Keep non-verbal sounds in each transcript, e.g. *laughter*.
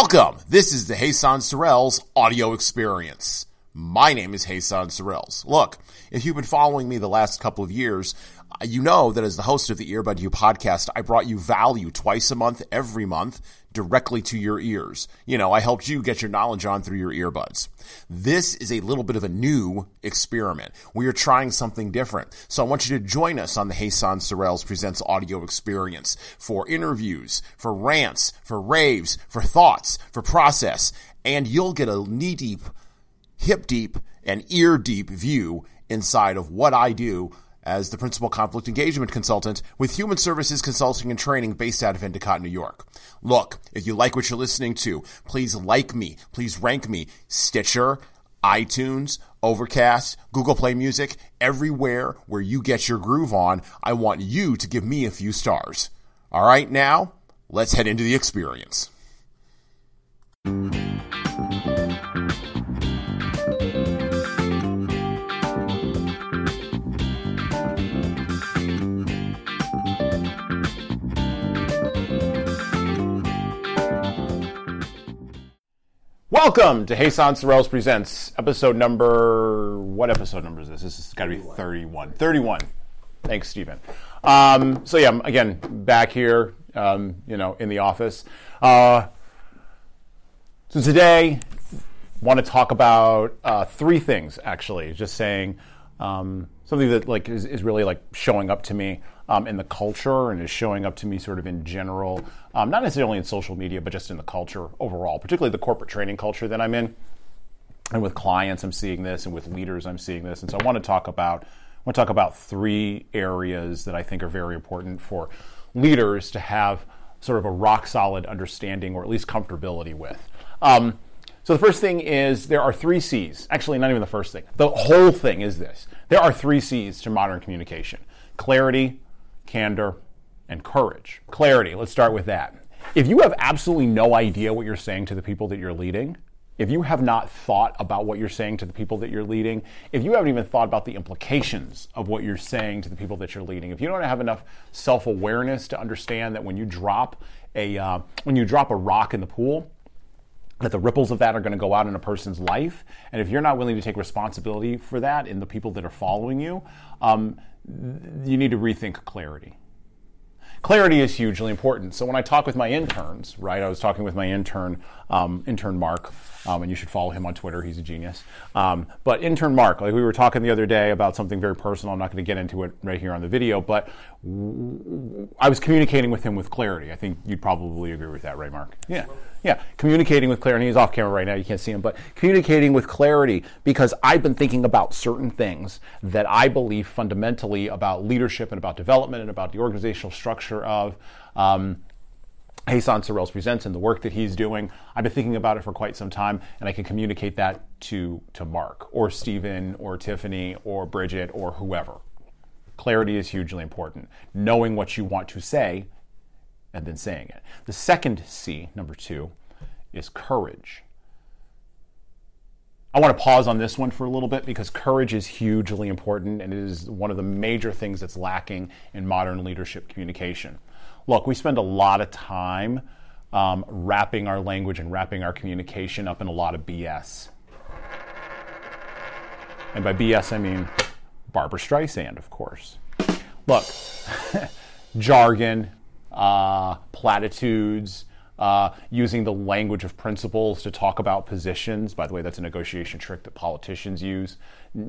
Welcome. This is the Jesan Sorrells audio experience. My name is Jesan Sorrells. Look, if you've been following me the last couple of years, you know that as the host of the Earbud You podcast, I brought you value twice a month, every month, directly to your ears. You know, I helped you get your knowledge on through your earbuds. This is a little bit of a new experiment. We are trying something different. So I want you to join us on the Jesan Sorrells Presents audio experience for interviews, for rants, for raves, for thoughts, for process, and you'll get a knee deep hip deep and ear deep view inside of what I do as the principal conflict engagement consultant with Human Services Consulting and Training based out of Endicott, New York. Look, if you like what you're listening to, please like me, please rank me, Stitcher, iTunes, Overcast, Google Play Music, everywhere where you get your groove on, I want you to give me a few stars. All right, now, let's head into the experience. Welcome to Jesan Sorrells Presents, episode number. What episode number is this? This has got to be 31. 31. Thanks, Stephen. Um, so, yeah, again, back here, um, you know, in the office. Uh, so, today, want to talk about uh, three things, actually. Just saying um, something that, like, is, is really, like, showing up to me um, in the culture and is showing up to me sort of in general, um, not necessarily in social media, but just in the culture overall, particularly the corporate training culture that I'm in. And with clients, I'm seeing this, and with leaders, I'm seeing this. And so I want to talk about I want to talk about three areas that I think are very important for leaders to have sort of a rock solid understanding or at least comfortability with. Um, so the first thing is there are three C's. Actually, not even the first thing. The whole thing is this. There are three C's to modern communication: clarity, candor, and courage. Clarity, let's start with that. If you have absolutely no idea what you're saying to the people that you're leading, if you have not thought about what you're saying to the people that you're leading, if you haven't even thought about the implications of what you're saying to the people that you're leading, if you don't have enough self-awareness to understand that when you drop a uh, when you drop a rock in the pool, that the ripples of that are going to go out in a person's life, and if you're not willing to take responsibility for that in the people that are following you, um, you need to rethink clarity. Clarity is hugely important. So when I talk with my interns, right, I was talking with my intern, um, intern Mark, um, and you should follow him on Twitter. He's a genius. Um, but intern Mark, like we were talking the other day about something very personal. I'm not going to get into it right here on the video, but I was communicating with him with clarity. I think you'd probably agree with that, right, Mark? Yeah. Yeah, communicating with clarity. He's off camera right now. You can't see him, but communicating with clarity because I've been thinking about certain things that I believe fundamentally about leadership and about development and about the organizational structure of um, Jesan Sorrells Presents and the work that he's doing. I've been thinking about it for quite some time, and I can communicate that to, to Mark or Stephen or Tiffany or Bridget or whoever. Clarity is hugely important. Knowing what you want to say and then saying it. The second C, number two, is courage. I want to pause on this one for a little bit because courage is hugely important and it is one of the major things that's lacking in modern leadership communication. Look, we spend a lot of time um, wrapping our language and wrapping our communication up in a lot of BS. And by BS, I mean Barbra Streisand, of course. Look, *laughs* jargon, uh, platitudes, uh, using the language of principles to talk about positions. By the way, that's a negotiation trick that politicians use.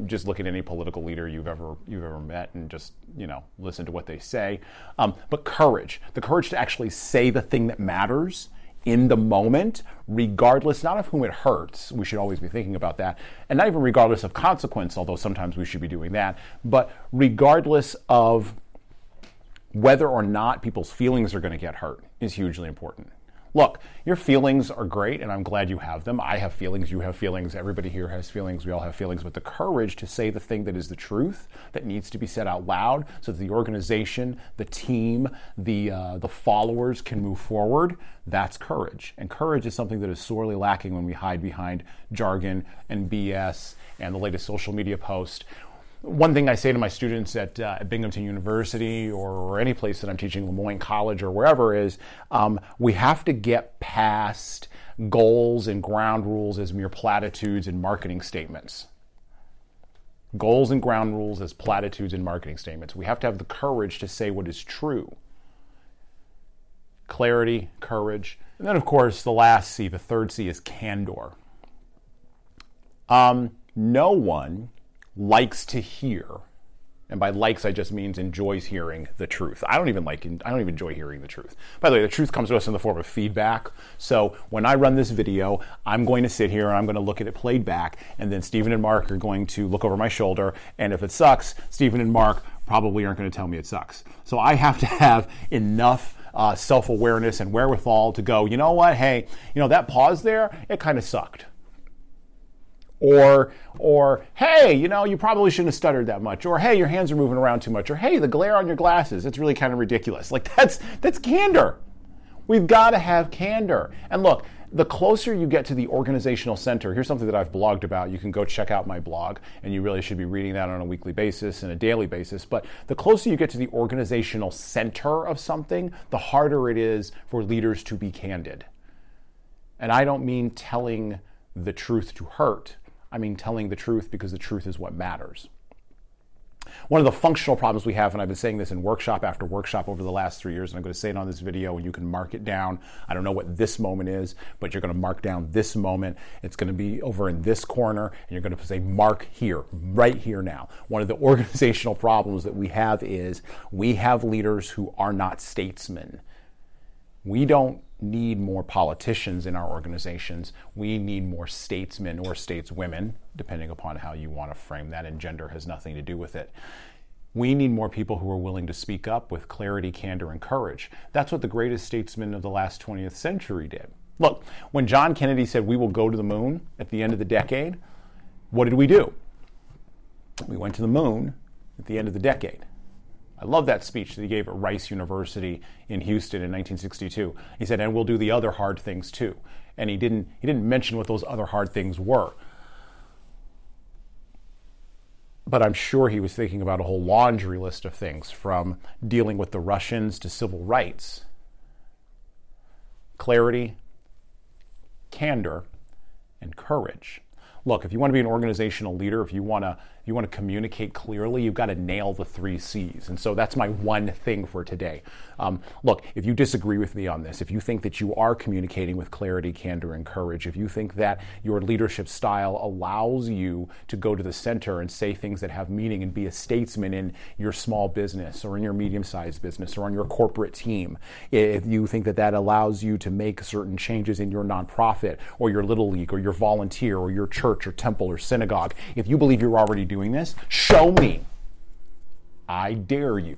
Just look at any political leader you've ever you've ever met and just you know listen to what they say. Um, but courage, the courage to actually say the thing that matters in the moment, regardless not of whom it hurts. We should always be thinking about that, and not even regardless of consequence. Although sometimes we should be doing that, but regardless of whether or not people's feelings are going to get hurt is hugely important. Look, your feelings are great, and I'm glad you have them. I have feelings, you have feelings, everybody here has feelings, we all have feelings, but the courage to say the thing that is the truth, that needs to be said out loud, so that the organization, the team, the, uh, the followers can move forward, that's courage. And courage is something that is sorely lacking when we hide behind jargon and BS and the latest social media post one thing I say to my students at, uh, at Binghamton University or, or, any place that I'm teaching, Le Moyne College or wherever, is um, we have to get past goals and ground rules as mere platitudes and marketing statements. Goals and ground rules as platitudes and marketing statements. We have to have the courage to say what is true. Clarity, courage. And then, of course, the last C, the third C, is candor. Um, no one likes to hear and by likes, I just means enjoys hearing the truth. I don't even like, I don't even enjoy hearing the truth. By the way, the truth comes to us in the form of feedback. So when I run this video, I'm going to sit here and I'm going to look at it played back, and then Stephen and Mark are going to look over my shoulder. And if it sucks, Stephen and Mark probably aren't going to tell me it sucks. So I have to have enough uh, self awareness and wherewithal to go, you know what? Hey, you know, that pause there, it kind of sucked or or hey you know you probably shouldn't have stuttered that much or hey your hands are moving around too much or hey the glare on your glasses it's really kind of ridiculous like that's that's candor we've got to have candor and look the closer you get to the organizational center, here's something that I've blogged about. You can go check out my blog, and you really should be reading that on a weekly basis and a daily basis. But the closer you get to the organizational center of something, the harder it is for leaders to be candid. And I don't mean telling the truth to hurt. I mean telling the truth because the truth is what matters. One of the functional problems we have, and I've been saying this in workshop after workshop over the last three years, and I'm going to say it on this video, and you can mark it down. I don't know what this moment is, but you're going to mark down this moment. It's going to be over in this corner, and you're going to say, mark here, right here now. One of the *laughs* organizational problems that we have is we have leaders who are not statesmen. We don't need more politicians in our organizations. We need more statesmen or stateswomen, depending upon how you want to frame that, and gender has nothing to do with it. We need more people who are willing to speak up with clarity, candor, and courage. That's what the greatest statesmen of the last 20th century did. Look, when John Kennedy said we will go to the moon at the end of the decade, what did we do? We went to the moon at the end of the decade. I love that speech that he gave at Rice University in Houston in 1962. He said, "And we'll do the other hard things too." And he didn't he didn't mention what those other hard things were. But I'm sure he was thinking about a whole laundry list of things from dealing with the Russians to civil rights. Clarity, candor, and courage. Look, if you want to be an organizational leader, if you want to you want to communicate clearly, you've got to nail the three C's. And so that's my one thing for today. Um, look, if you disagree with me on this, if you think that you are communicating with clarity, candor, and courage, if you think that your leadership style allows you to go to the center and say things that have meaning and be a statesman in your small business or in your medium sized business or on your corporate team, if you think that that allows you to make certain changes in your nonprofit or your little league or your volunteer or your church or temple or synagogue, if you believe you're already doing doing this? Show me. I dare you.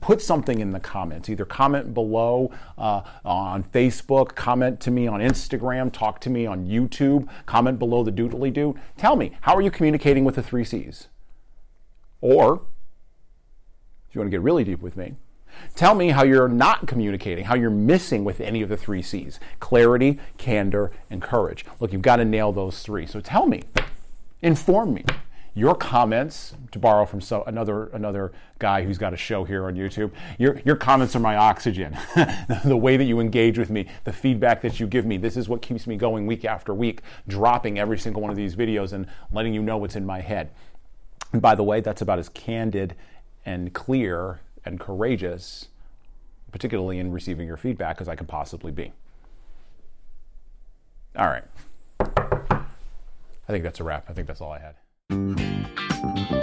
Put something in the comments. Either comment below uh, on Facebook, comment to me on Instagram, talk to me on YouTube, comment below the doodly doo. Tell me, how are you communicating with the three C's? Or, if you want to get really deep with me, Tell me how you're not communicating, how you're missing with any of the three C's clarity, candor, and courage. Look, you've got to nail those three. So tell me, inform me. Your comments, to borrow from so, another another guy who's got a show here on YouTube, your your comments are my oxygen. *laughs* the way that you engage with me, the feedback that you give me, this is what keeps me going week after week, dropping every single one of these videos and letting you know what's in my head. And by the way, that's about as candid and clear and courageous, particularly in receiving your feedback, as I could possibly be. All right. I think that's a wrap. I think that's all I had.